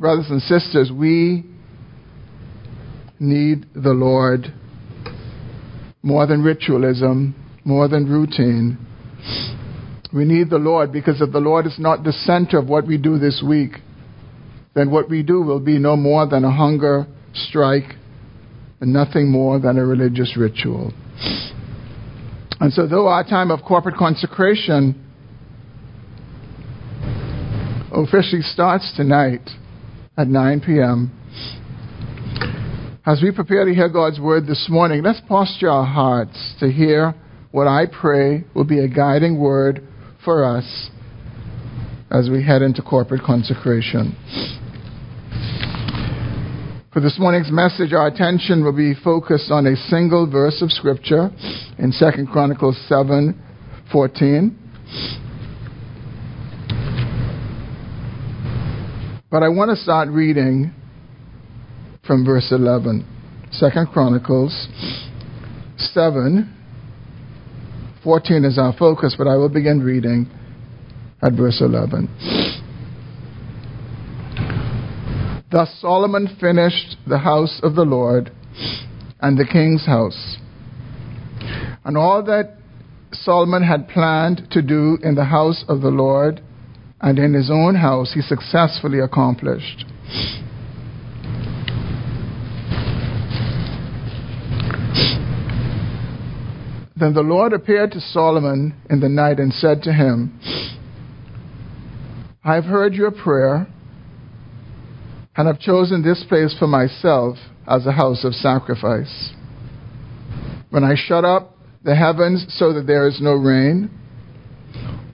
brothers and sisters, we need the Lord more than ritualism, more than routine. We need the Lord because if the Lord is not the center of what we do this week, then what we do will be no more than a hunger strike and nothing more than a religious ritual. And so, though our time of corporate consecration officially starts tonight at 9 p.m., as we prepare to hear God's word this morning, let's posture our hearts to hear what I pray will be a guiding word for us as we head into corporate consecration. For this morning's message, our attention will be focused on a single verse of scripture in 2 Chronicles 7:14. But I want to start reading from verse 11. 2 Chronicles 7 14 is our focus, but I will begin reading at verse 11. Thus Solomon finished the house of the Lord and the king's house. And all that Solomon had planned to do in the house of the Lord and in his own house, he successfully accomplished. Then the Lord appeared to Solomon in the night and said to him, I have heard your prayer and have chosen this place for myself as a house of sacrifice. When I shut up the heavens so that there is no rain,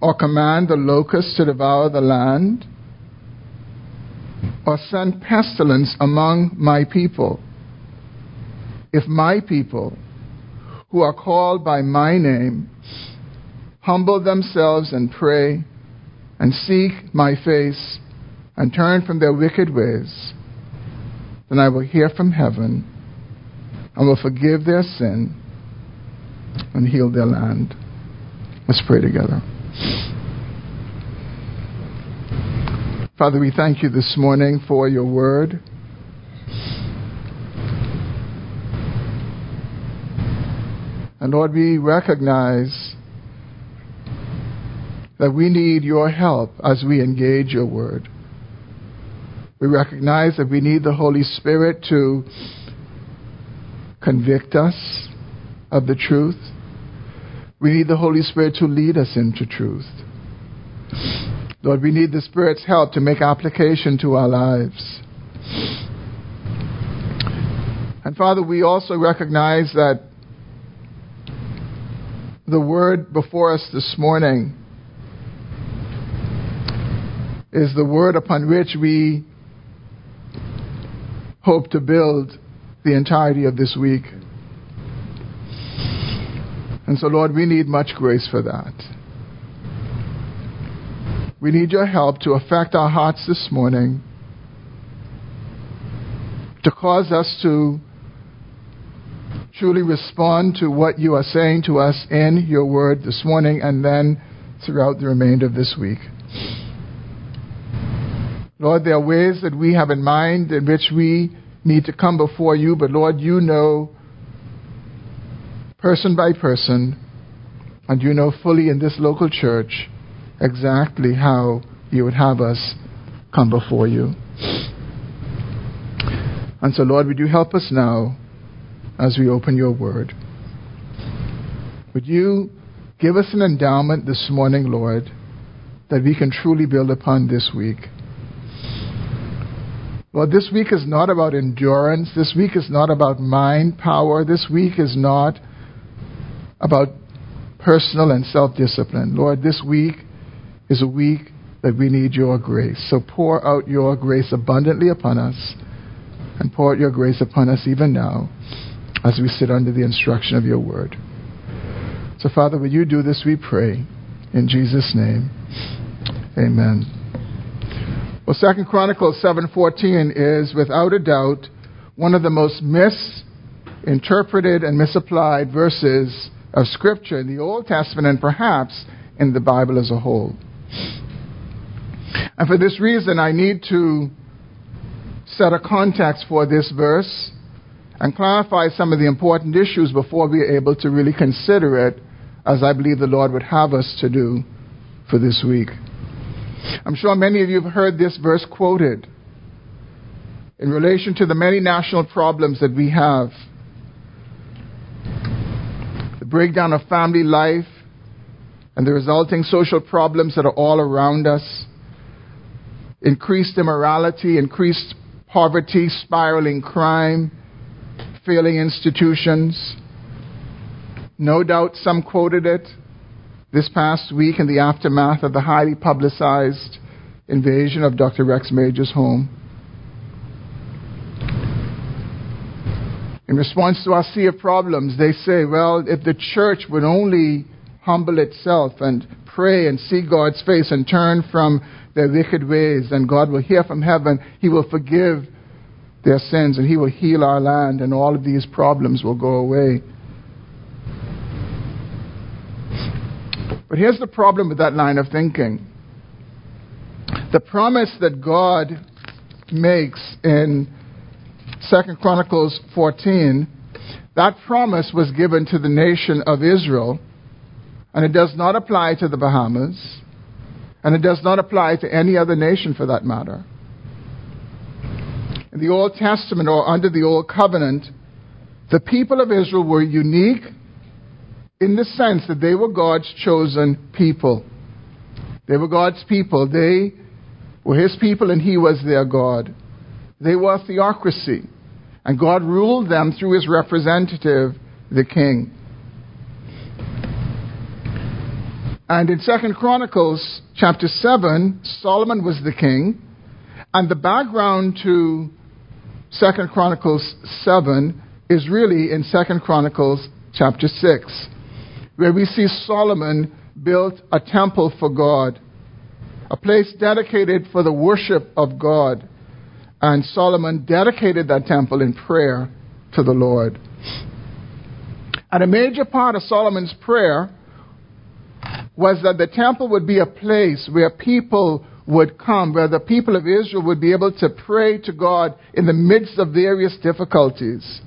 or command the locusts to devour the land, or send pestilence among my people, if my people, who are called by my name humble themselves and pray and seek my face and turn from their wicked ways, then I will hear from heaven and will forgive their sin and heal their land. Let's pray together. Father, we thank you this morning for your word. And Lord, we recognize that we need your help as we engage your word. We recognize that we need the Holy Spirit to convict us of the truth. We need the Holy Spirit to lead us into truth. Lord, we need the Spirit's help to make application to our lives. And Father, we also recognize that the word before us this morning is the word upon which we hope to build the entirety of this week. And so, Lord, we need much grace for that. We need your help to affect our hearts this morning, to cause us to truly respond to what you are saying to us in your word this morning and then throughout the remainder of this week. Lord, there are ways that we have in mind in which we need to come before you, but Lord, you know person by person, and you know fully in this local church exactly how you would have us come before you. And so, Lord, would you help us now as we open your word. Would you give us an endowment this morning, Lord, that we can truly build upon this week? Lord, this week is not about endurance. This week is not about mind power. This week is not about personal and self discipline. Lord, this week is a week that we need your grace. So pour out your grace abundantly upon us and pour out your grace upon us even now as we sit under the instruction of your word. So, Father, will you do this, we pray. In Jesus' name, amen. Well, Second Chronicles 7.14 is, without a doubt, one of the most misinterpreted and misapplied verses of Scripture in the Old Testament and perhaps in the Bible as a whole. And for this reason, I need to set a context for this verse and clarify some of the important issues before we are able to really consider it as I believe the Lord would have us to do for this week. I'm sure many of you have heard this verse quoted in relation to the many national problems that we have the breakdown of family life and the resulting social problems that are all around us, increased immorality, increased poverty, spiraling crime, failing institutions. No doubt some quoted it this past week in the aftermath of the highly publicized invasion of Dr. Rex Major's home. In response to our sea of problems, they say, well, if the church would only humble itself and pray and see God's face and turn from their wicked ways, then God will hear from heaven. He will forgive their sins and He will heal our land, and all of these problems will go away. But here's the problem with that line of thinking the promise that God makes in 2 Chronicles 14, that promise was given to the nation of Israel, and it does not apply to the Bahamas, and it does not apply to any other nation for that matter. In the Old Testament or under the Old Covenant, the people of Israel were unique in the sense that they were God's chosen people. They were God's people. They were His people and He was their God. They were a theocracy. And God ruled them through His representative, the king. And in Second Chronicles chapter 7, Solomon was the king. And the background to Second Chronicles 7 is really in Second Chronicles chapter 6 where we see Solomon built a temple for God, a place dedicated for the worship of God. And Solomon dedicated that temple in prayer to the Lord. And a major part of Solomon's prayer was that the temple would be a place where people would come, where the people of Israel would be able to pray to God in the midst of various difficulties,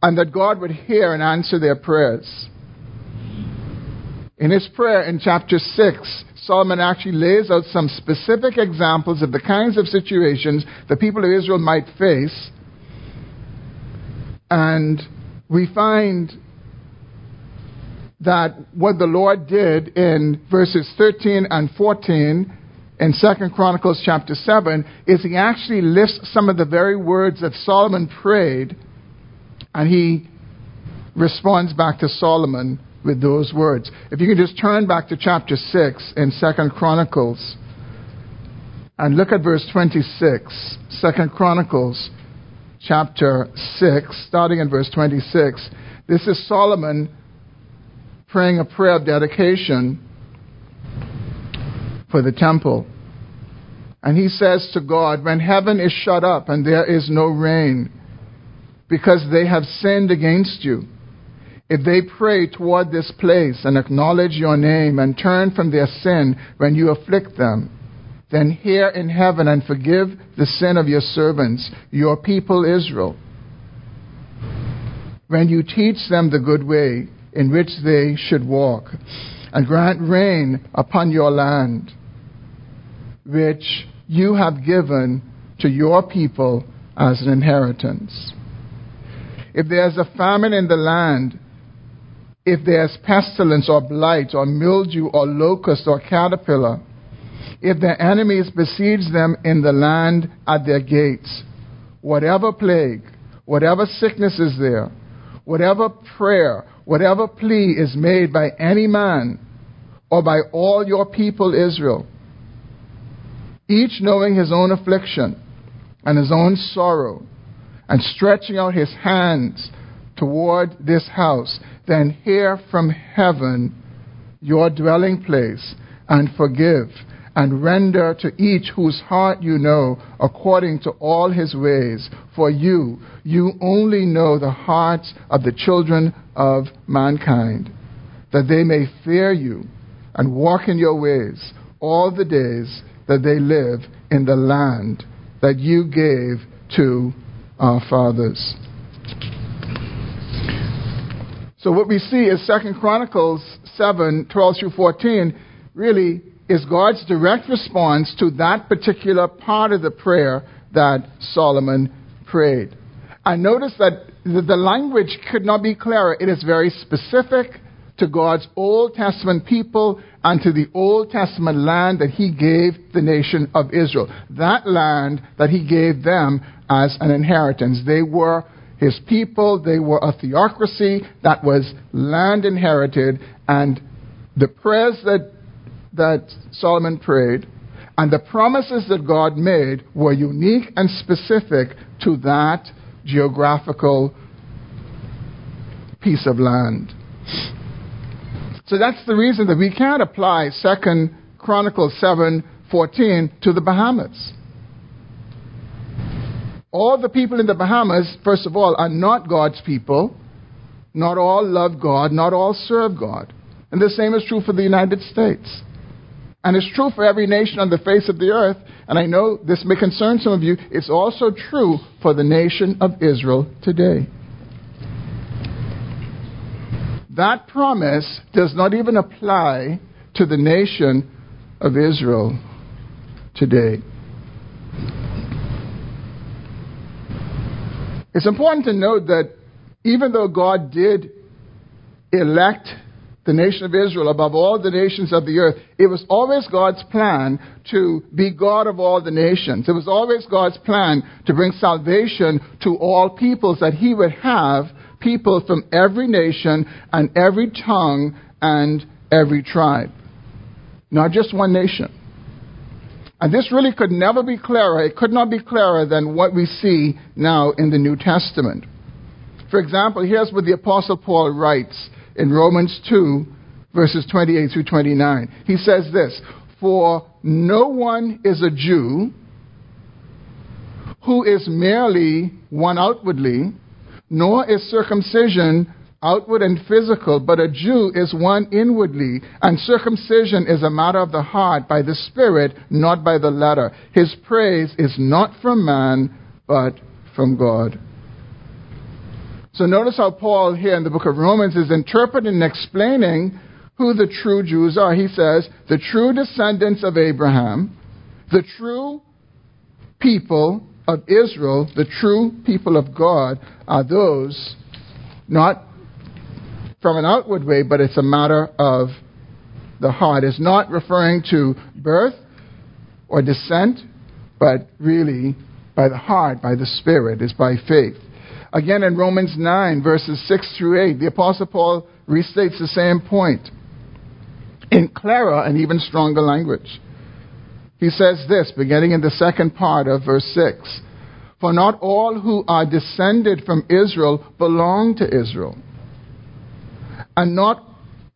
and that God would hear and answer their prayers. In his prayer in chapter 6, Solomon actually lays out some specific examples of the kinds of situations the people of Israel might face. And we find that what the Lord did in verses 13 and 14 in 2 Chronicles chapter 7 is he actually lists some of the very words that Solomon prayed and he responds back to Solomon with those words. If you can just turn back to chapter 6 in Second Chronicles and look at verse 26. Second Chronicles chapter 6, starting in verse 26. This is Solomon praying a prayer of dedication for the temple. And he says to God, When heaven is shut up and there is no rain, because they have sinned against you, if they pray toward this place and acknowledge your name and turn from their sin when you afflict them, then hear in heaven and forgive the sin of your servants, your people Israel. When you teach them the good way in which they should walk, and grant rain upon your land, which you have given to your people as an inheritance. If there's a famine in the land, if there's pestilence or blight or mildew or locust or caterpillar, if their enemies besiege them in the land at their gates, whatever plague, whatever sickness is there, whatever prayer, whatever plea is made by any man or by all your people Israel, each knowing his own affliction and his own sorrow, and stretching out his hands toward this house, then hear from heaven your dwelling place and forgive and render to each whose heart you know according to all his ways. For you, you only know the hearts of the children of mankind, that they may fear you and walk in your ways all the days that they live in the land that you gave to our fathers. So what we see is Second Chronicles 7, 12 through 14, really is God's direct response to that particular part of the prayer that Solomon prayed. I notice that the language could not be clearer. It is very specific to God's Old Testament people and to the Old Testament land that He gave the nation of Israel. That land that He gave them as an inheritance. They were His people, they were a theocracy that was land inherited, and the prayers that, that Solomon prayed and the promises that God made were unique and specific to that geographical piece of land. So that's the reason that we can't apply 2nd Chronicles 7:14 to the Bahamas. All the people in the Bahamas, first of all, are not God's people. Not all love God, not all serve God. And the same is true for the United States. And it's true for every nation on the face of the earth. And I know this may concern some of you. It's also true for the nation of Israel today. That promise does not even apply to the nation of Israel today. It's important to note that even though God did elect the nation of Israel above all the nations of the earth, it was always God's plan to be God of all the nations. It was always God's plan to bring salvation to all peoples, that He would have people from every nation and every tongue and every tribe. Not just one nation. And this really could never be clearer. It could not be clearer than what we see now in the New Testament. For example, here's what the Apostle Paul writes in Romans 2, verses 28 through 29. He says this For no one is a Jew who is merely one outwardly, nor is circumcision outward and physical, but a Jew is one inwardly, and circumcision is a matter of the heart by the Spirit, not by the letter. His praise is not from man, but from God. So notice how Paul here in the book of Romans is interpreting and explaining who the true Jews are. He says, the true descendants of Abraham, the true people of Israel, the true people of God, are those not from an outward way, but it's a matter of the heart. It's not referring to birth or descent, but really by the heart, by the Spirit, is by faith. Again, in Romans 9, verses 6 through 8, the Apostle Paul restates the same point in clearer and even stronger language. He says this, beginning in the second part of verse 6 For not all who are descended from Israel belong to Israel, and not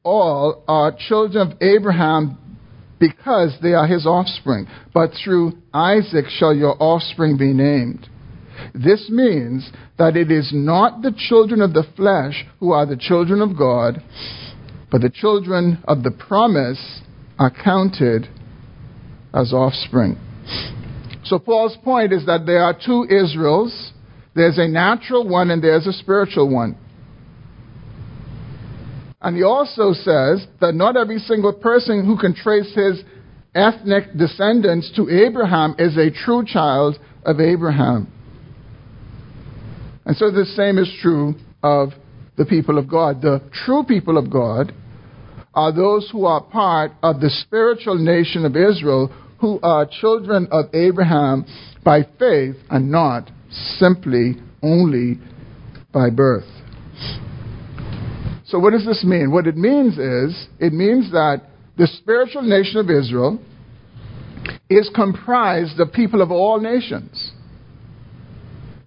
all are children of Abraham because they are his offspring, but through Isaac shall your offspring be named. This means that it is not the children of the flesh who are the children of God, but the children of the promise are counted as offspring. So Paul's point is that there are two Israels. There's a natural one and there's a spiritual one. And he also says that not every single person who can trace his ethnic descendants to Abraham is a true child of Abraham. And so the same is true of the people of God. The true people of God are those who are part of the spiritual nation of Israel, who are children of Abraham by faith and not simply only by birth. So, what does this mean? What it means is, it means that the spiritual nation of Israel is comprised of people of all nations.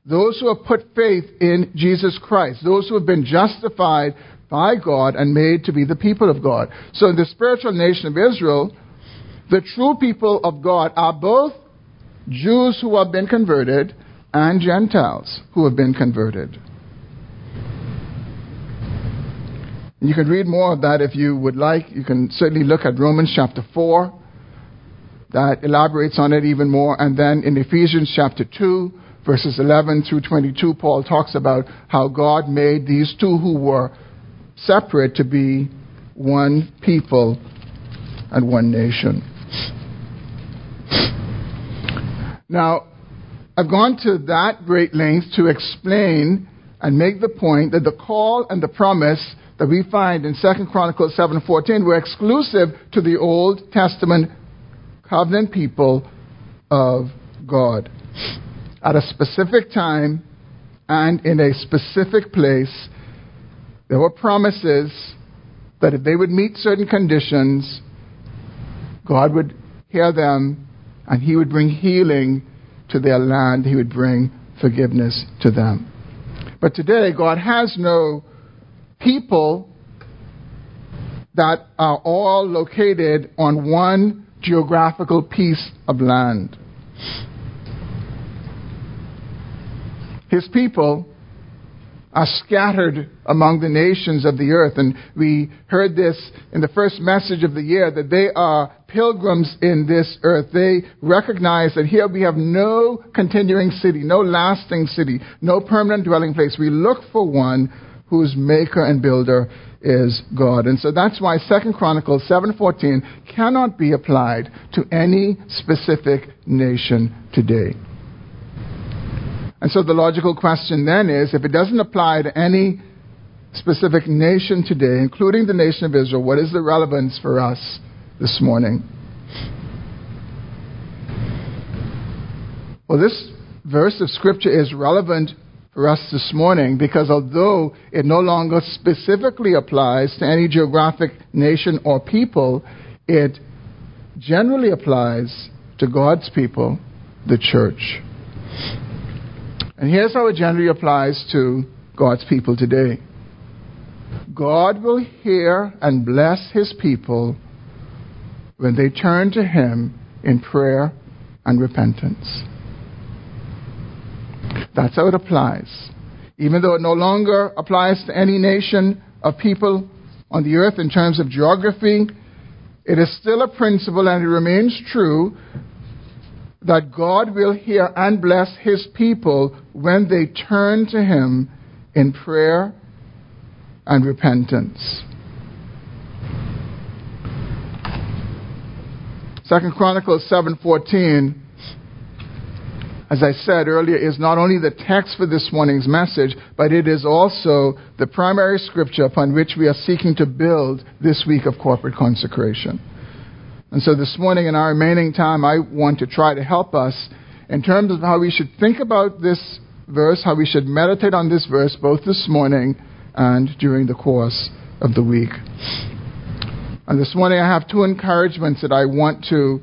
Those who have put faith in Jesus Christ, those who have been justified by God and made to be the people of God. So in the spiritual nation of Israel, the true people of God are both Jews who have been converted and Gentiles who have been converted. You can read more of that if you would like. You can certainly look at Romans chapter 4, that elaborates on it even more. And then in Ephesians chapter 2, verses 11 through 22, Paul talks about how God made these two who were separate to be one people and one nation. Now, I've gone to that great length to explain and make the point that the call and the promise that we find in 2 Chronicles 7:14 were exclusive to the Old Testament covenant people of God. At a specific time and in a specific place, there were promises that if they would meet certain conditions, God would hear them and He would bring healing to their land. He would bring forgiveness to them. But today, God has no people that are all located on one geographical piece of land. His people are scattered among the nations of the earth. And we heard this in the first message of the year that they are pilgrims in this earth. They recognize that here we have no continuing city, no lasting city, no permanent dwelling place. We look for one whose maker and builder is God. And so that's why 2 Chronicles 7:14 cannot be applied to any specific nation today. And so the logical question then is if it doesn't apply to any specific nation today, including the nation of Israel, what is the relevance for us this morning? Well, this verse of Scripture is relevant us this morning because although it no longer specifically applies to any geographic nation or people, it generally applies to God's people, the church. And here's how it generally applies to God's people today God will hear and bless his people when they turn to him in prayer and repentance. That's how it applies. Even though it no longer applies to any nation of people on the earth in terms of geography, it is still a principle and it remains true that God will hear and bless his people when they turn to him in prayer and repentance. Second Chronicles 7:14 as I said earlier is not only the text for this morning's message but it is also the primary scripture upon which we are seeking to build this week of corporate consecration. And so this morning, in our remaining time, I want to try to help us in terms of how we should think about this verse, how we should meditate on this verse both this morning and during the course of the week. And this morning, I have two encouragements that I want to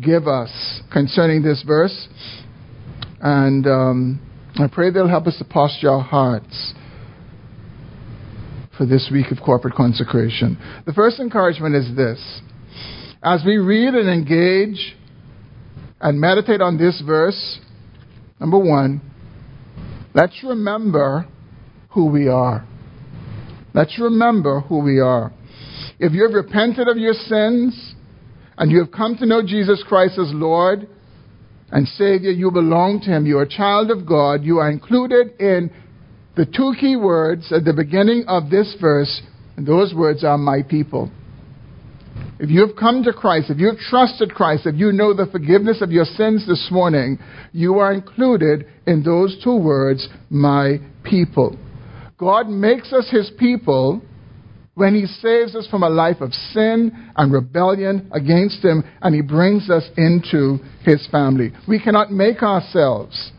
give us concerning this verse. And um, I pray they'll help us to posture our hearts for this week of corporate consecration. The first encouragement is this as we read and engage and meditate on this verse, number one, let's remember who we are. Let's remember who we are. If you have repented of your sins and you have come to know Jesus Christ as Lord and Savior, you belong to Him. You are a child of God. You are included in the two key words at the beginning of this verse, and those words are my people. If you have come to Christ, if you have trusted Christ, if you know the forgiveness of your sins this morning, you are included in those two words, my people. God makes us his people when he saves us from a life of sin and rebellion against him and he brings us into his family. We cannot make ourselves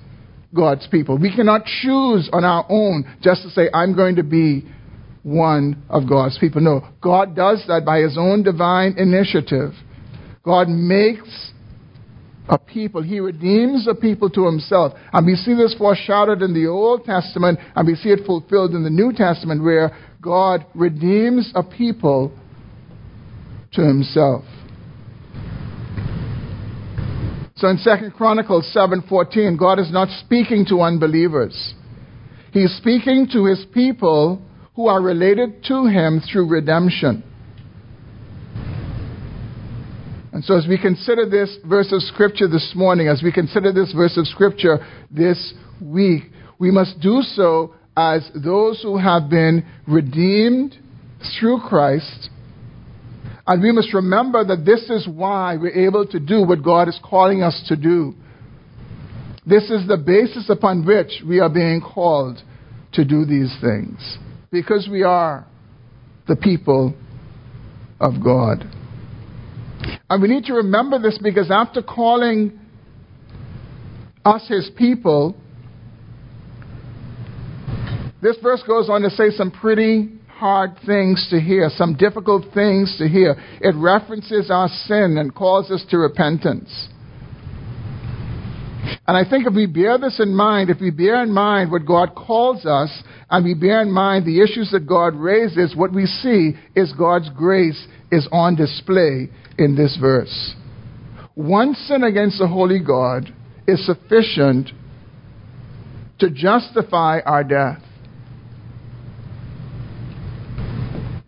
God's people. We cannot choose on our own just to say, I'm going to be one of God's people. No, God does that by His own divine initiative. God makes a people. He redeems a people to Himself. And we see this foreshadowed in the Old Testament, and we see it fulfilled in the New Testament, where God redeems a people to Himself. So in 2 Chronicles 7:14, God is not speaking to unbelievers. He is speaking to his people who are related to him through redemption. And so, as we consider this verse of Scripture this morning, as we consider this verse of Scripture this week, we must do so as those who have been redeemed through Christ. And we must remember that this is why we're able to do what God is calling us to do. This is the basis upon which we are being called to do these things. Because we are the people of God. And we need to remember this because after calling us his people, this verse goes on to say some pretty hard things to hear, some difficult things to hear. It references our sin and calls us to repentance. And I think if we bear this in mind, if we bear in mind what God calls us, and we bear in mind the issues that God raises, what we see is God's grace is on display in this verse. One sin against the holy God is sufficient to justify our death.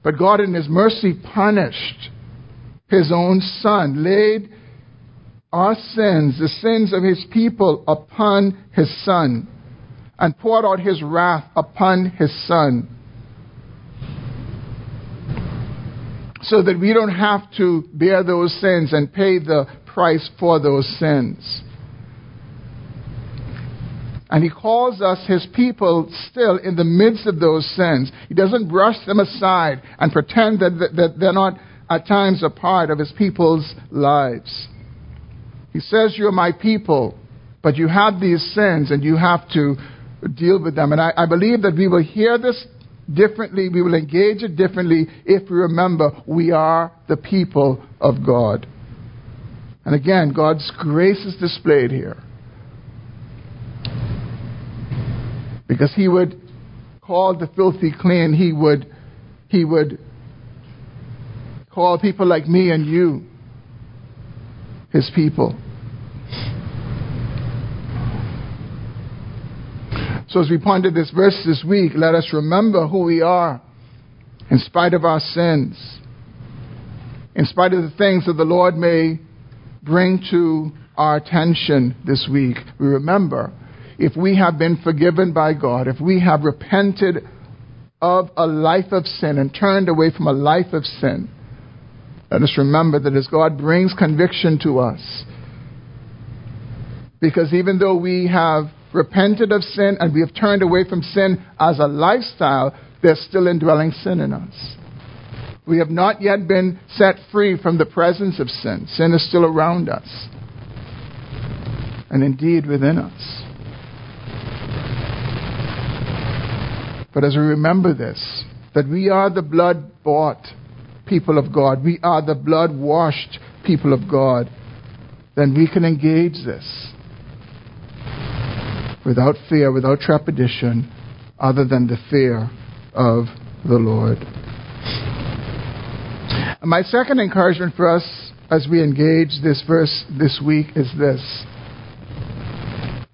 But God, in His mercy, punished His own Son, laid our sins, the sins of His people, upon His Son, and poured out His wrath upon His Son. So that we don't have to bear those sins and pay the price for those sins. And he calls us his people still in the midst of those sins. He doesn't brush them aside and pretend that, that they're not at times a part of his people's lives. He says, You're my people, but you have these sins and you have to deal with them. And I, I believe that we will hear this differently, we will engage it differently if we remember we are the people of God. And again, God's grace is displayed here. Because he would call the filthy clean. He would, he would call people like me and you his people. So, as we ponder this verse this week, let us remember who we are in spite of our sins, in spite of the things that the Lord may bring to our attention this week. We remember if we have been forgiven by God, if we have repented of a life of sin and turned away from a life of sin, let us remember that as God brings conviction to us, because even though we have repented of sin and we have turned away from sin as a lifestyle, there's still indwelling sin in us. We have not yet been set free from the presence of sin. Sin is still around us and indeed within us. But as we remember this, that we are the blood bought people of God, we are the blood washed people of God, then we can engage this without fear, without trepidation, other than the fear of the Lord. And my second encouragement for us as we engage this verse this week is this.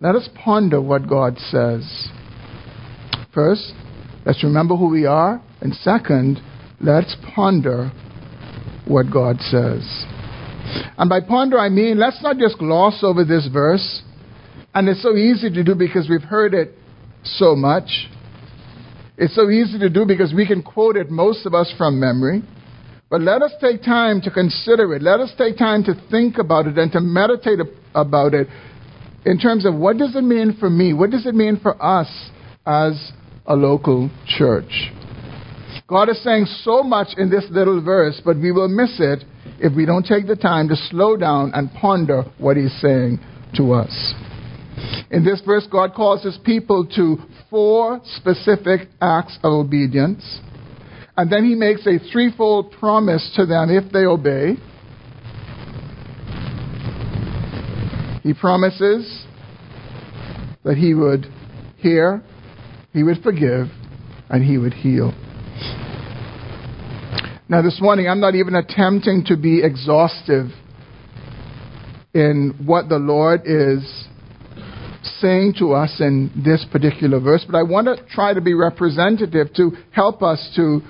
Let us ponder what God says. First, Let's remember who we are. And second, let's ponder what God says. And by ponder, I mean let's not just gloss over this verse. And it's so easy to do because we've heard it so much. It's so easy to do because we can quote it, most of us, from memory. But let us take time to consider it. Let us take time to think about it and to meditate about it in terms of what does it mean for me? What does it mean for us as a local church. God is saying so much in this little verse, but we will miss it if we don't take the time to slow down and ponder what He's saying to us. In this verse, God calls His people to four specific acts of obedience, and then He makes a threefold promise to them if they obey. He promises that He would hear he would forgive, and He would heal. Now, this morning, I'm not even attempting to be exhaustive in what the Lord is saying to us in this particular verse, but I want to try to be representative to help us to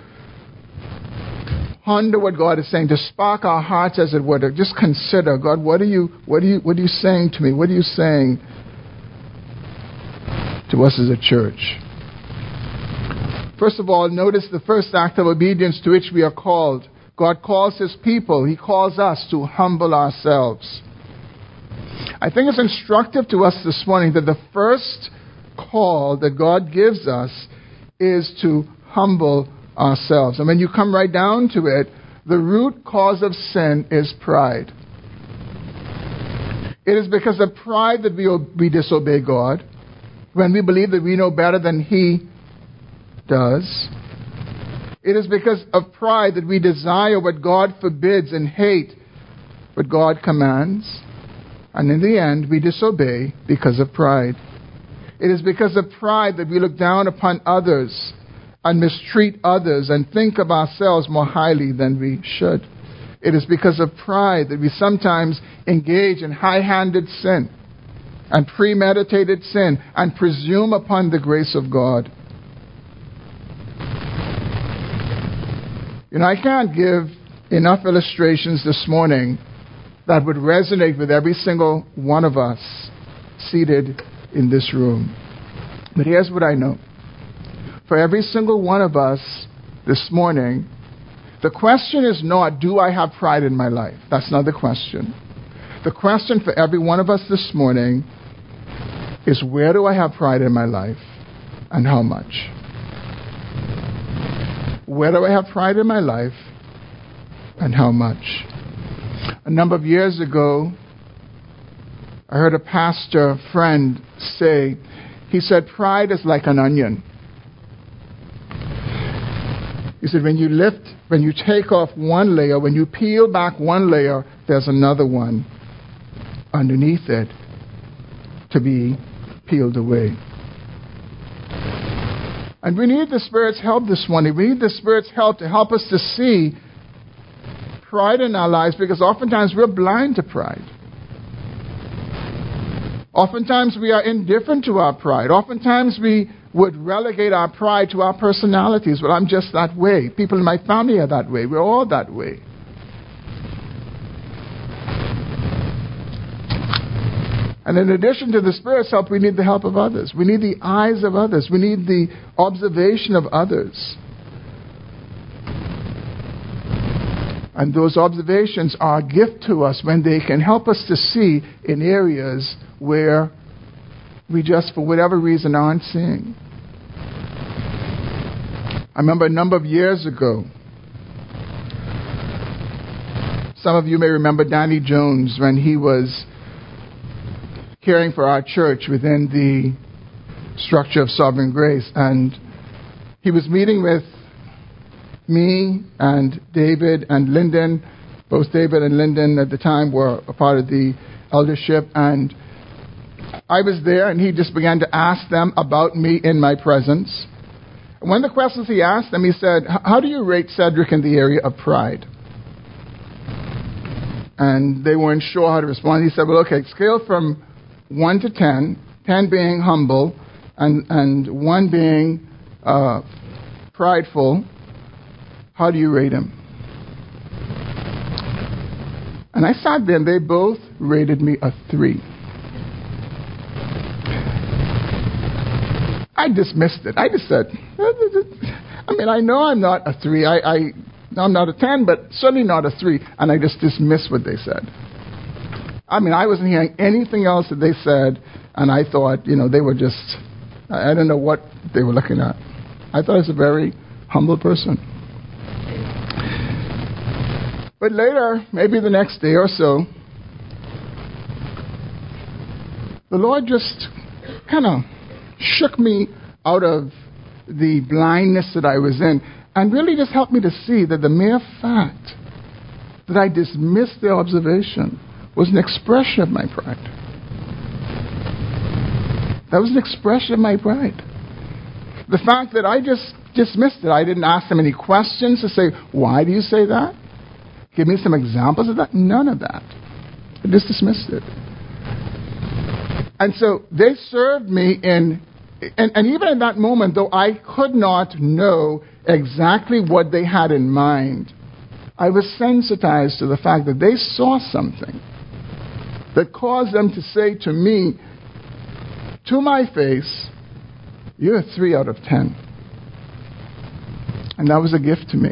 ponder what God is saying, to spark our hearts, as it were, to just consider, God, what are you, what are you, what are you saying to me? What are you saying to us as a church? First of all, notice the first act of obedience to which we are called. God calls His people, He calls us to humble ourselves. I think it's instructive to us this morning that the first call that God gives us is to humble ourselves. And when you come right down to it, the root cause of sin is pride. It is because of pride that we, we disobey God. When we believe that we know better than He does. It is because of pride that we desire what God forbids and hate what God commands. And in the end, we disobey because of pride. It is because of pride that we look down upon others and mistreat others and think of ourselves more highly than we should. It is because of pride that we sometimes engage in high handed sin and premeditated sin and presume upon the grace of God. You know, I can't give enough illustrations this morning that would resonate with every single one of us seated in this room. But here's what I know for every single one of us this morning, the question is not, do I have pride in my life? That's not the question. The question for every one of us this morning is, where do I have pride in my life and how much? Where do I have pride in my life and how much? A number of years ago, I heard a pastor friend say, he said, pride is like an onion. He said, when you lift, when you take off one layer, when you peel back one layer, there's another one underneath it to be peeled away. And we need the Spirit's help this morning. We need the Spirit's help to help us to see pride in our lives because oftentimes we're blind to pride. Oftentimes we are indifferent to our pride. Oftentimes we would relegate our pride to our personalities. Well, I'm just that way. People in my family are that way. We're all that way. And in addition to the Spirit's help, we need the help of others. We need the eyes of others. We need the observation of others. And those observations are a gift to us when they can help us to see in areas where we just, for whatever reason, aren't seeing. I remember a number of years ago, some of you may remember Danny Jones when he was caring for our church within the structure of Sovereign Grace. And he was meeting with me and David and Lyndon. Both David and Lyndon at the time were a part of the eldership. And I was there, and he just began to ask them about me in my presence. One of the questions he asked them, he said, How do you rate Cedric in the area of pride? And they weren't sure how to respond. He said, Well, okay, scale from 1 to 10, 10 being humble, and, and 1 being uh, prideful, how do you rate him? And I sat there and they both rated me a 3. I dismissed it. I just said, I mean, I know I'm not a 3. I, I, I'm not a 10, but certainly not a 3. And I just dismissed what they said. I mean, I wasn't hearing anything else that they said, and I thought, you know, they were just, I, don't know what they were looking at. I thought he was a very humble person. But later, maybe the next day or so, the Lord just kind of shook me out of the blindness that I was in and really just helped me to see that the mere fact that I dismissed the observation was an expression of my pride. That was an expression of my pride. The fact that I just dismissed it, I didn't ask them any questions to say, why do you say that? Give me some examples of that. None of that. I just dismissed it. And so they served me in, and, and even in that moment, though I could not know exactly what they had in mind, I was sensitized to the fact that they saw something that caused them to say to me, to my face, You're three out of ten. And that was a gift to me.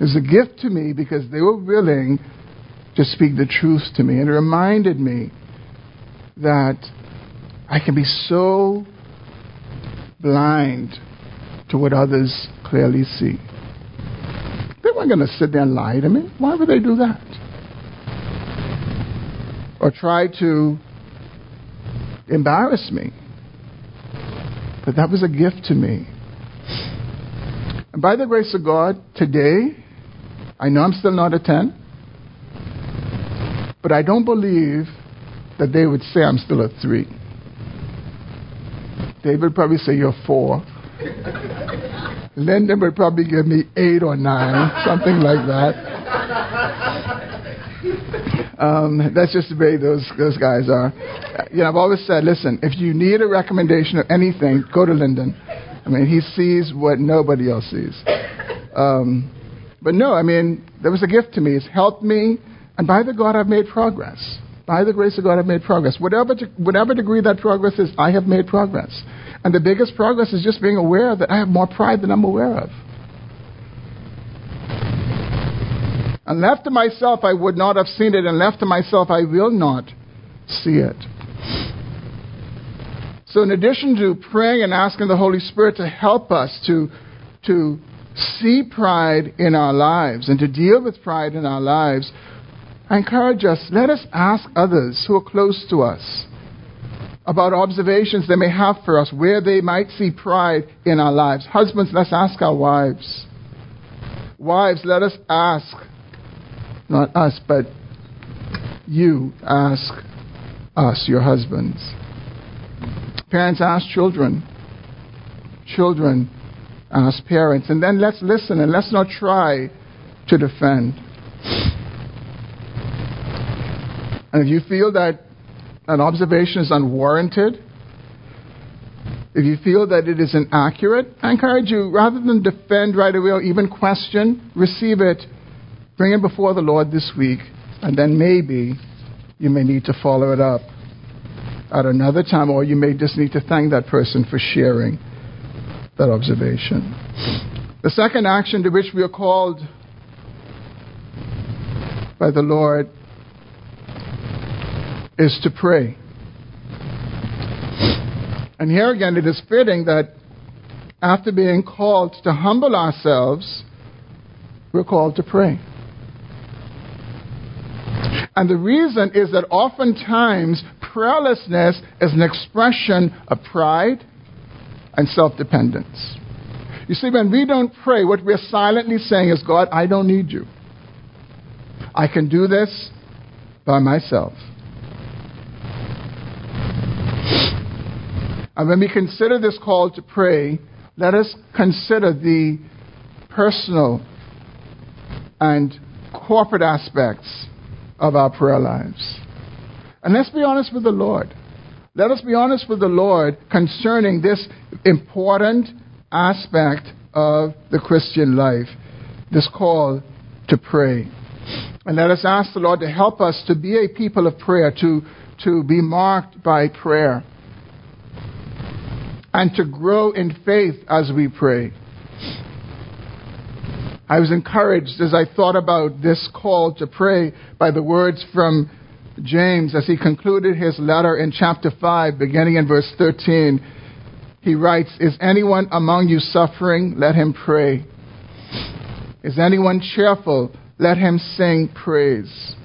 It was a gift to me because they were willing to speak the truth to me. And it reminded me that I can be so blind to what others clearly see. They weren't going to sit there and lie to me. Why would they do that? Or try to embarrass me. But that was a gift to me. And by the grace of God, today, I know I'm still not a 10, but I don't believe that they would say I'm still a 3. They would probably say you're 4. Lyndon would probably give me 8 or 9, something like that. Um, that's just the way those, those guys are. You know, I've always said, listen, if you need a recommendation of anything, go to Lyndon. I mean, he sees what nobody else sees. Um, but no, I mean, there was a gift to me. It's helped me, and by the God, I've made progress. By the grace of God, I've made progress. Whatever, to, whatever degree that progress is, I have made progress. And the biggest progress is just being aware that I have more pride than I'm aware of. And left to myself, I would not have seen it, and left to myself, I will not see it. So, in addition to praying and asking the Holy Spirit to help us to, to see pride in our lives and to deal with pride in our lives, I encourage us let us ask others who are close to us about observations they may have for us, where they might see pride in our lives. Husbands, let's ask our wives. Wives, let us ask not us, but you ask us, your husbands. Parents ask children. Children ask parents. And then let's listen and let's not try to defend. And if you feel that an observation is unwarranted, if you feel that it is inaccurate, I encourage you, rather than defend right away or even question, receive it Bring it before the Lord this week, and then maybe you may need to follow it up at another time, or you may just need to thank that person for sharing that observation. The second action to which we are called by the Lord is to pray. And here again, it is fitting that after being called to humble ourselves, we're called to pray. And the reason is that oftentimes prayerlessness is an expression of pride and self dependence. You see, when we don't pray, what we're silently saying is, God, I don't need you. I can do this by myself. And when we consider this call to pray, let us consider the personal and corporate aspects of our prayer lives. And let's be honest with the Lord. Let us be honest with the Lord concerning this important aspect of the Christian life, this call to pray. And let us ask the Lord to help us to be a people of prayer, to, to be marked by prayer, and to grow in faith as we pray. I was encouraged as I thought about this call to pray by the words from James as he concluded his letter in chapter 5, beginning in verse 13. He writes, Is anyone among you suffering? Let him pray. Is anyone cheerful? Let him sing praise.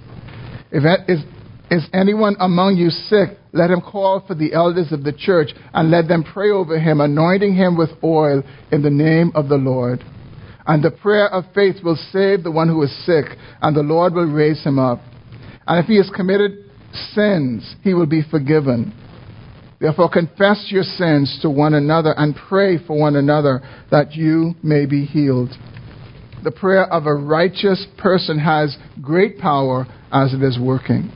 If, is, is anyone among you sick? Let him call for the elders of the church and let them pray over him, anointing him with oil in the name of the Lord. And the prayer of faith will save the one who is sick, and the Lord will raise him up. And if he has committed sins, he will be forgiven. Therefore, confess your sins to one another and pray for one another that you may be healed. The prayer of a righteous person has great power as it is working.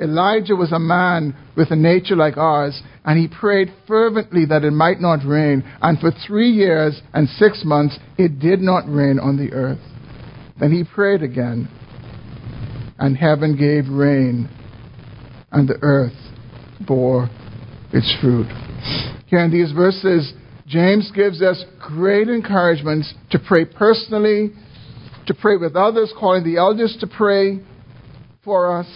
Elijah was a man with a nature like ours, and he prayed fervently that it might not rain. And for three years and six months, it did not rain on the earth. Then he prayed again, and heaven gave rain, and the earth bore its fruit. Here in these verses, James gives us great encouragement to pray personally, to pray with others, calling the elders to pray for us.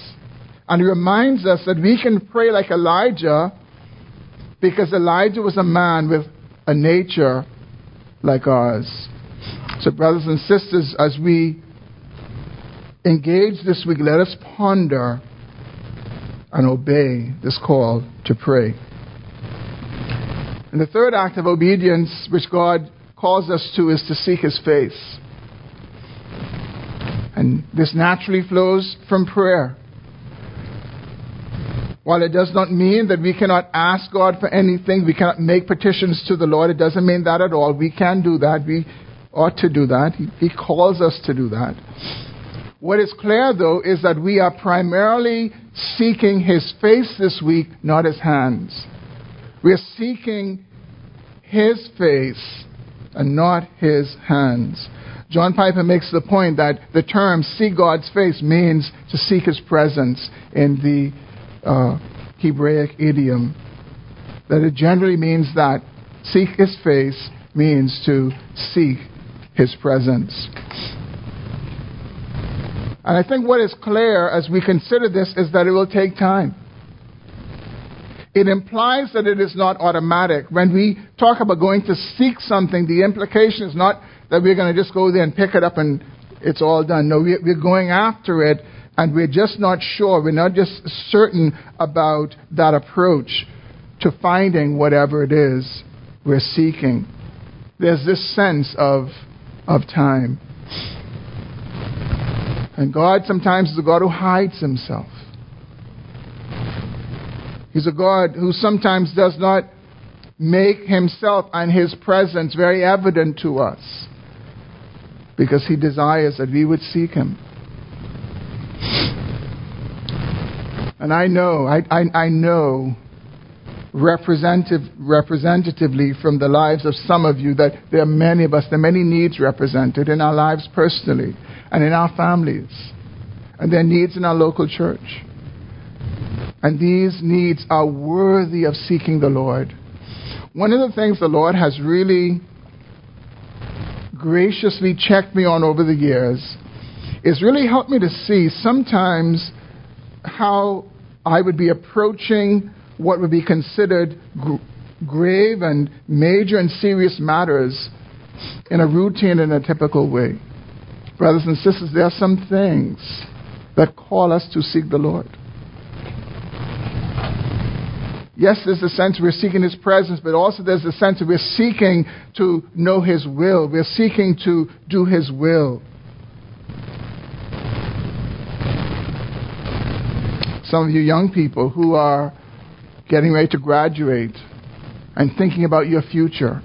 And he reminds us that we can pray like Elijah because Elijah was a man with a nature like ours. So, brothers and sisters, as we engage this week, let us ponder and obey this call to pray. And the third act of obedience which God calls us to is to seek His face. And this naturally flows from prayer. While it does not mean that we cannot ask God for anything, we cannot make petitions to the Lord, it doesn't mean that at all. We can do that. We ought to do that. He, calls us to do that. What is clear, though, is that we are primarily seeking His face this week, not His hands. We are seeking His face and not His hands. John Piper makes the point that the term see God's face means to seek His presence in the uh, Hebraic idiom. That it generally means that seek his face means to seek his presence. And I think what is clear as we consider this is that it will take time. It implies that it is not automatic. When we talk about going to seek something, the implication is not that we're going to just go there and pick it up and it's all done. No, we're going after it and we're just not sure, we're not just certain about that approach to finding whatever it is we're seeking. There's this sense of, of time. And God sometimes is a God who hides himself. He's a God who sometimes does not make himself and his presence very evident to us because he desires that we would seek him. And I know, I, I, I know representative, representatively from the lives of some of you that there are many of us, there are many needs represented in our lives personally and in our families. And there are needs in our local church. And these needs are worthy of seeking the Lord. One of the things the Lord has really graciously checked me on over the years is really helped me to see sometimes how I would be approaching what would be considered gr- grave and major and serious matters in a routine and a typical way. Brothers and sisters, there are some things that call us to seek the Lord. Yes, there's a sense we're seeking His presence, but also there's a sense that we're seeking to know His will. We're seeking to do His will. Some of you young people who are getting ready to graduate and thinking about your future,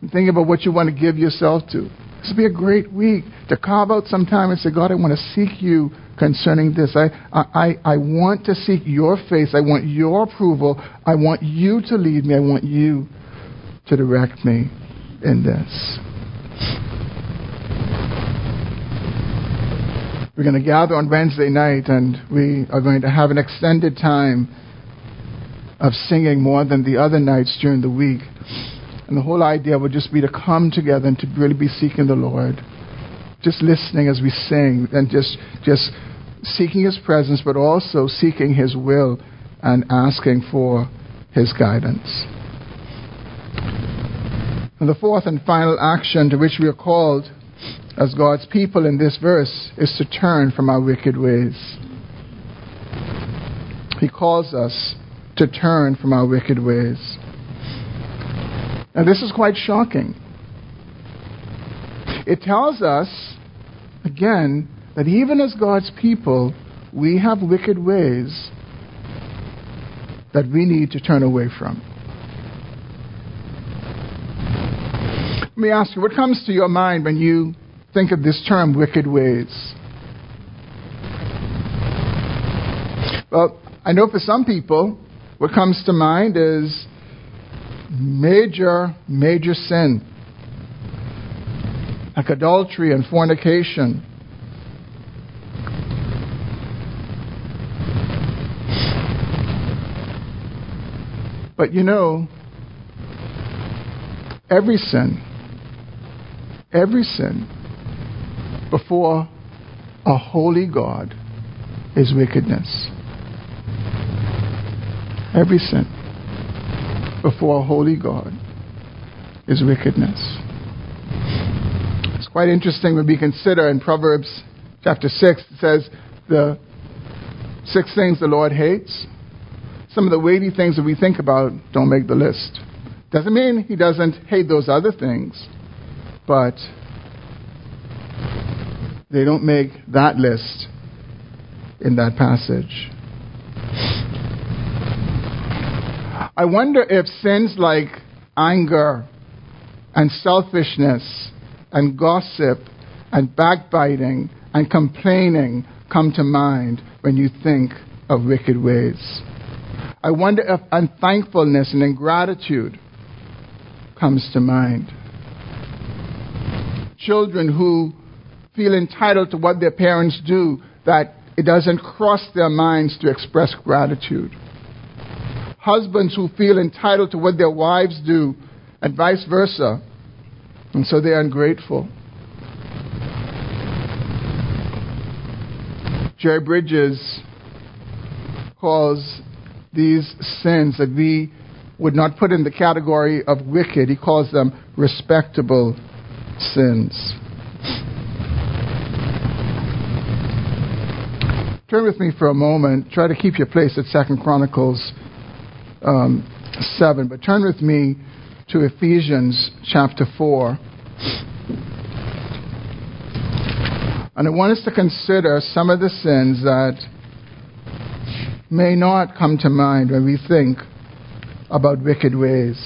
and thinking about what you want to give yourself to. This would be a great week to carve out some time and say, God, I want to seek you concerning this. I, I, I want to seek your face. I want your approval. I want you to lead me. I want you to direct me in this. We're going to gather on Wednesday night and we are going to have an extended time of singing more than the other nights during the week. And the whole idea would just be to come together and to really be seeking the Lord. Just listening as we sing and just, just seeking His presence, but also seeking His will and asking for His guidance. And the fourth and final action to which we are called as God's people in this verse is to turn from our wicked ways. He calls us to turn from our wicked ways. Now, this is quite shocking. It tells us, again, that even as God's people, we have wicked ways that we need to turn away from. Let me ask you, what comes to your mind when you think of this term, wicked ways. Well, I know for some people, what comes to mind is major, major sin, like adultery and fornication. But you know, every sin, every sin before a holy God is wickedness. Every sin before a holy God is wickedness. It's quite interesting when we consider in Proverbs chapter 6, it says the six things the Lord hates. Some of the weighty things that we think about don't make the list. Doesn't mean he doesn't hate those other things, but they don't make that list in that passage. I wonder if sins like anger and selfishness and gossip and backbiting and complaining come to mind when you think of wicked ways. I wonder if unthankfulness and ingratitude comes to mind. Children who feel entitled to what their parents do, that it doesn't cross their minds to express gratitude. Husbands who feel entitled to what their wives do, and vice versa, and so they're ungrateful. Jerry Bridges calls these sins that we would not put in the category of wicked, he calls them respectable sins. Turn with me for a moment. Try to keep your place at Second Chronicles um, 7, but turn with me to Ephesians chapter 4. And I want us to consider some of the sins that may not come to mind when we think about wicked ways.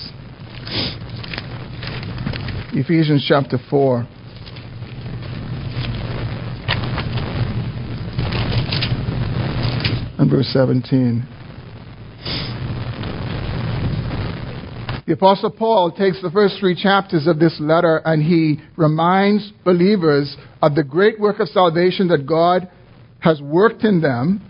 Ephesians chapter 4. And verse 17. The Apostle Paul takes the first three chapters of this letter and he reminds believers of the great work of salvation that God has worked in them.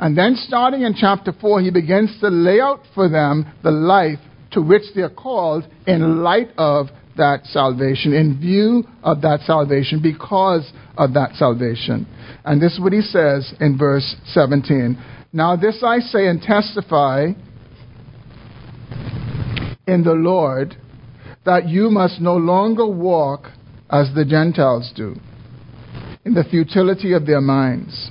And then, starting in chapter 4, he begins to lay out for them the life to which they are called in light of that salvation, in view of that salvation, because of that salvation. And this is what he says in verse 17. Now, this I say and testify in the Lord that you must no longer walk as the Gentiles do, in the futility of their minds.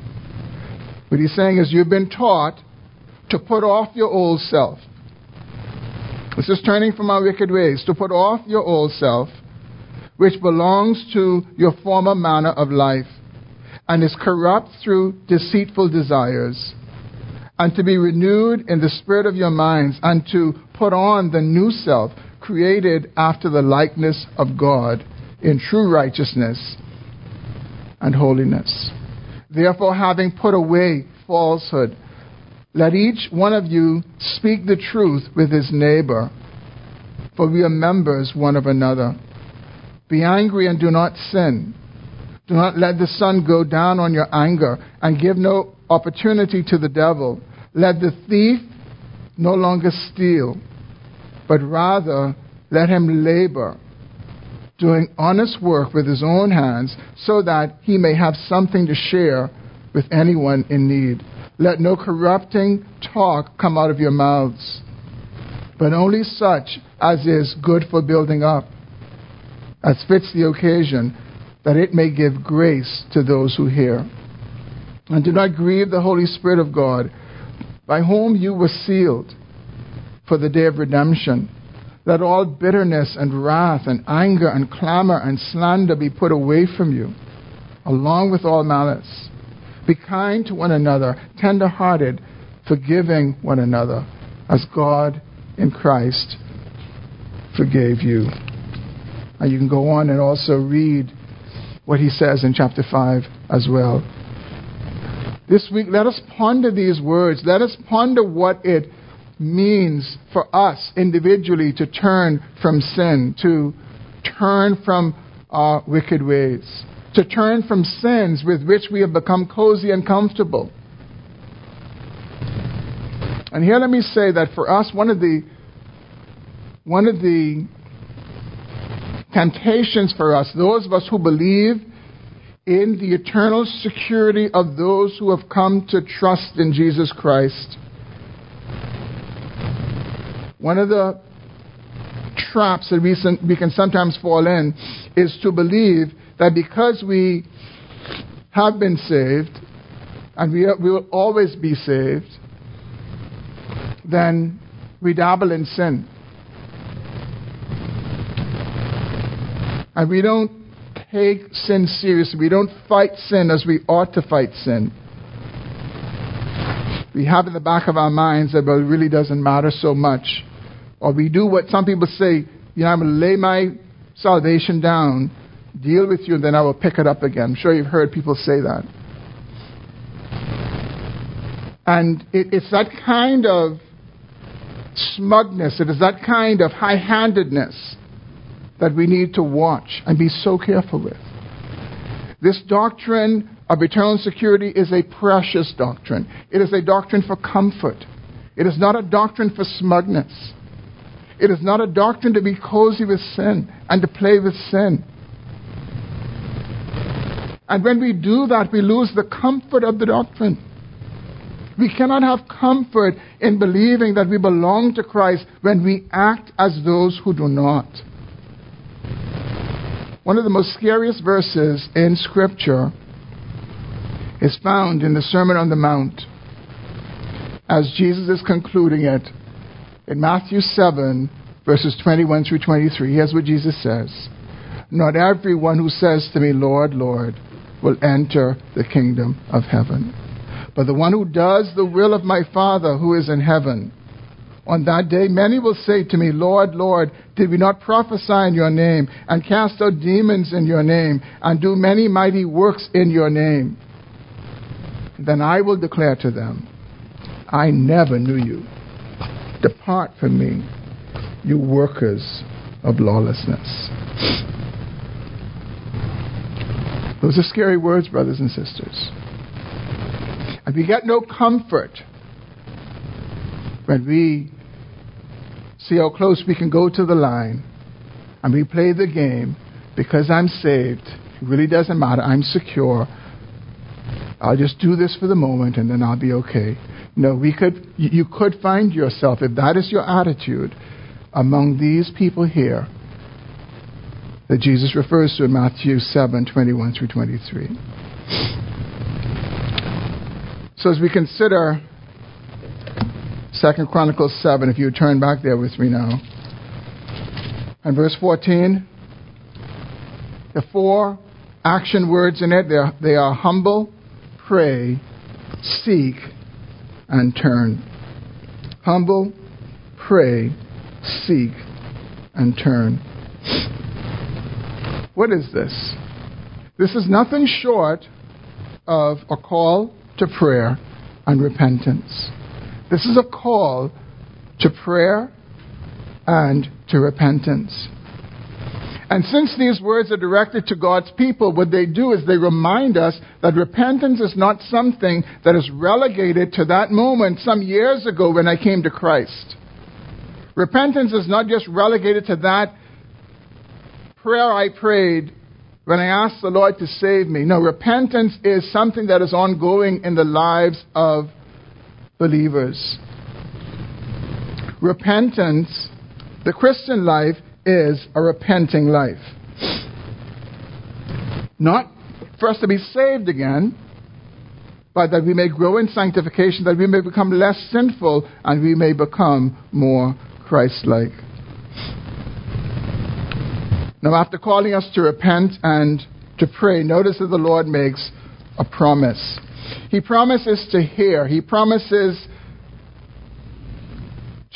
What he's saying is you've been taught to put off your old self. This is turning from our wicked ways, to put off your old self which belongs to your former manner of life and is corrupt through deceitful desires, and to be renewed in the spirit of your minds, and to put on the new self, created after the likeness of God in true righteousness and holiness. Therefore, having put away falsehood, let each one of you speak the truth with his neighbor, for we are members one of another. Be angry and do not sin. Do not let the sun go down on your anger and give no opportunity to the devil. Let the thief no longer steal, but rather let him labor, doing honest work with his own hands, so that he may have something to share with anyone in need. Let no corrupting talk come out of your mouths, but only such as is good for building up as fits the occasion, that it may give grace to those who hear. And do not grieve the Holy Spirit of God, by whom you were sealed for the day of redemption. Let all bitterness and wrath and anger and clamor and slander be put away from you, along with all malice. Be kind to one another, tender hearted, forgiving one another, as God in Christ forgave you. And you can go on and also read what he says in chapter 5 as well. This week, let us ponder these words. Let us ponder what it means for us individually to turn from sin, to turn from our wicked ways, to turn from sins with which we have become cozy and comfortable. And here let me say that for us, one of the one of the temptations for us, those of us who believe in the eternal security of those who have come to trust in Jesus Christ. One of the traps that we, we can sometimes fall in is to believe that because we have been saved and we, we will always be saved, then we dabble in sin. And we don't take sin seriously. We don't fight sin as we ought to fight sin. We have in the back of our minds that, well, it really doesn't matter so much. Or we do what some people say, you know, I'm going to lay my salvation down, deal with you, and then I will pick it up again. I'm sure you've heard people say that. And it, it's that kind of smugness, it is that kind of high handedness that we need to watch and be so careful with. This doctrine of eternal security is a precious doctrine. It is a doctrine for comfort. It is not a doctrine for smugness. It is not a doctrine to be cozy with sin and to play with sin. And when we do that, we lose the comfort of the doctrine. We cannot have comfort in believing that we belong to Christ when we act as those who do not. One of the most scariest verses in Scripture is found in the Sermon on the Mount as Jesus is concluding it in Matthew 7, verses 21 through 23. Here's what Jesus says Not everyone who says to me, Lord, Lord, will enter the kingdom of heaven, but the one who does the will of my Father who is in heaven. On that day, many will say to me, Lord, Lord, did we not prophesy in your name, and cast out demons in your name, and do many mighty works in your name? Then I will declare to them, I never knew you. Depart from me, you workers of lawlessness. Those are scary words, brothers and sisters. And we get no comfort when we see how close we can go to the line and we play the game because I'm saved. It really doesn't matter. I'm secure. I'll just do this for the moment and then I'll be okay. No, we could, you could find yourself, if that is your attitude, among these people here that Jesus refers to in Matthew 7 21 through 23. So, as we consider Second Chronicles 7, if you turn back there with me now. And verse 14, the four action words in it, they are, they are humble, pray, seek, and turn. Humble, pray, seek, and turn. What is this? This is nothing short of a call to prayer and repentance. This is a call to prayer and to repentance. And since these words are directed to God's people, what they do is they remind us that repentance is not something that is relegated to that moment some years ago when I came to Christ. Repentance is not just relegated to that prayer I prayed when I asked the Lord to save me. No, repentance is something that is ongoing in the lives of believers. Repentance, the Christian life is a repenting life. Not for us to be saved again, but that we may grow in sanctification, that we may become less sinful, and we may become more Christ like. Now, after calling us to repent and to pray, notice that the Lord makes a promise. He promises to hear, He promises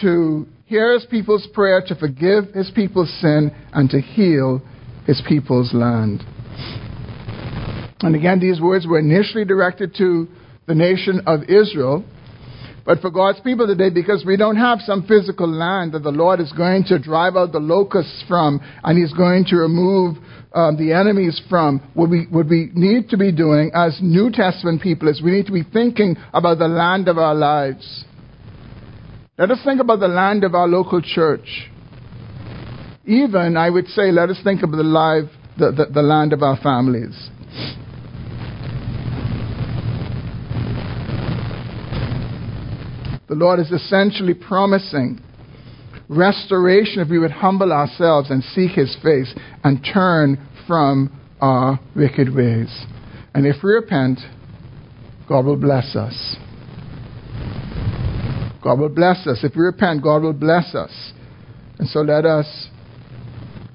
to hear His people's prayer, to forgive His people's sin, and to heal His people's land. And again, these words were initially directed to the nation of Israel. But for God's people today, because we don't have some physical land that the Lord is going to drive out the locusts from and He's going to remove um, the enemies from, what we, what we need to be doing as New Testament people is we need to be thinking about the land of our lives. Let us think about the land of our local church. Even, I would say, let us think about the, life, the, the, the land of our families. The Lord is essentially promising restoration if we would humble ourselves and seek His face and turn from our wicked ways. And if we repent, God will bless us. God will bless us. If we repent, God will bless us. And so let us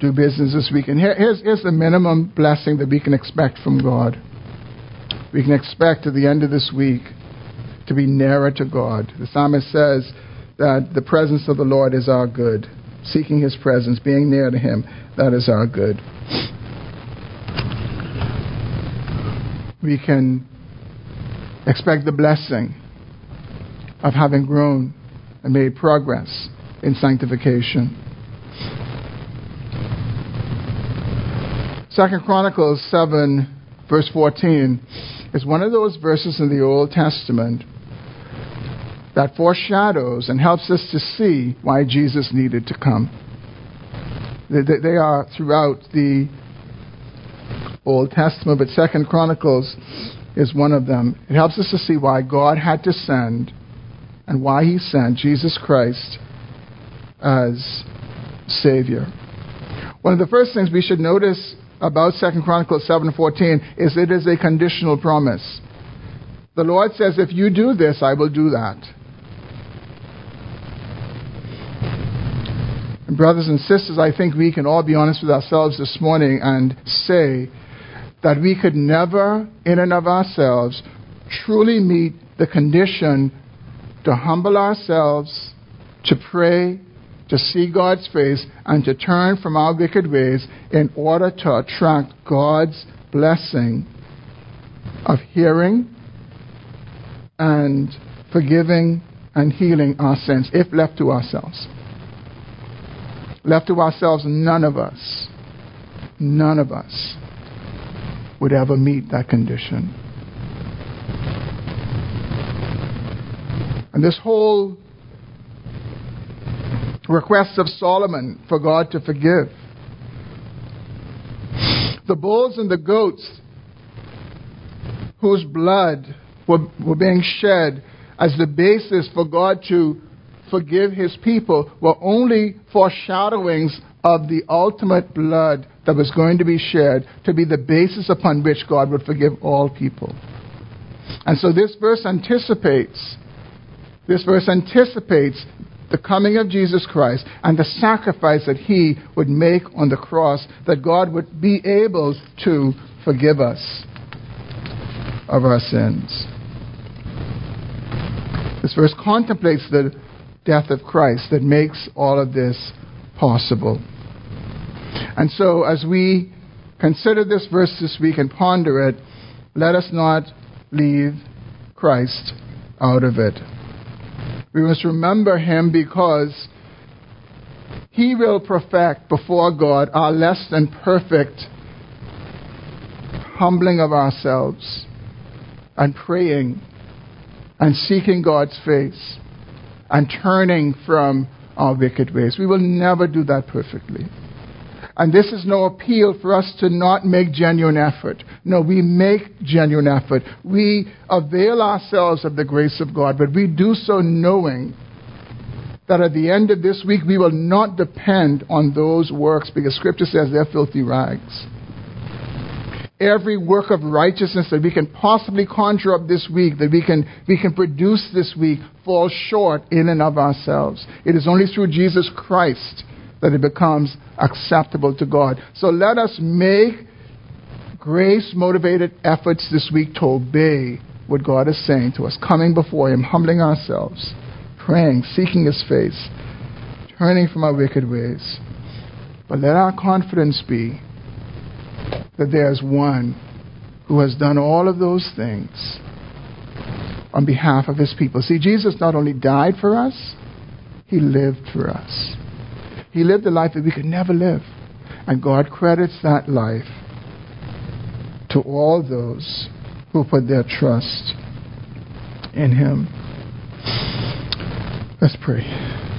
do business this week. And here, here's, here's the minimum blessing that we can expect from God. We can expect at the end of this week to be nearer to God. The psalmist says that the presence of the Lord is our good. Seeking his presence, being near to him, that is our good. We can expect the blessing of having grown and made progress in sanctification. Second Chronicles 7, verse 14, is one of those verses in the Old Testament that foreshadows and helps us to see why Jesus needed to come. They, are throughout the Old Testament, but Second Chronicles is one of them. It helps us to see why God had to send and why He sent Jesus Christ as Savior. One of the first things we should notice about Second Chronicles 7:14 is it is a conditional promise. The Lord says, "If you do this, I will do that." And brothers and sisters, I think we can all be honest with ourselves this morning and say that we could never, in and of ourselves, truly meet the condition to humble ourselves, to pray, to see God's face, and to turn from our wicked ways in order to attract God's blessing of hearing and forgiving and healing our sins if left to ourselves. Left to ourselves, none of us, none of us would ever meet that condition. And this whole request of Solomon for God to forgive. The bulls and the goats whose blood were, were being shed as the basis for God to forgive his people were only foreshadowings of the ultimate blood that was going to be shed to be the basis upon which God would forgive all people. And so this verse anticipates this verse anticipates the coming of Jesus Christ and the sacrifice that he would make on the cross that God would be able to forgive us of our sins. This verse contemplates the death of Christ that makes all of this possible. And so, as we consider this verse this week and ponder it, let us not leave Christ out of it. We must remember him because he will perfect before God our less than perfect humbling of ourselves and praying and seeking God's face and turning from our wicked ways. We will never do that perfectly. And this is no appeal for us to not make genuine effort. No, we make genuine effort. We avail ourselves of the grace of God, but we do so knowing that at the end of this week we will not depend on those works because Scripture says they're filthy rags. every work of righteousness that we can possibly conjure up this week, that we can, we can produce this week, falls short in and of ourselves. It is only through Jesus Christ that it becomes acceptable to God. So let us make grace motivated efforts this week to obey what God is saying to us, coming before Him, humbling ourselves, praying, seeking His face, turning from our wicked ways. But let our confidence be that there's one who has done all of those things on behalf of his people. See, Jesus not only died for us, he lived for us. He lived a life that we could never live. And God credits that life to all those who put their trust in him. Let's pray.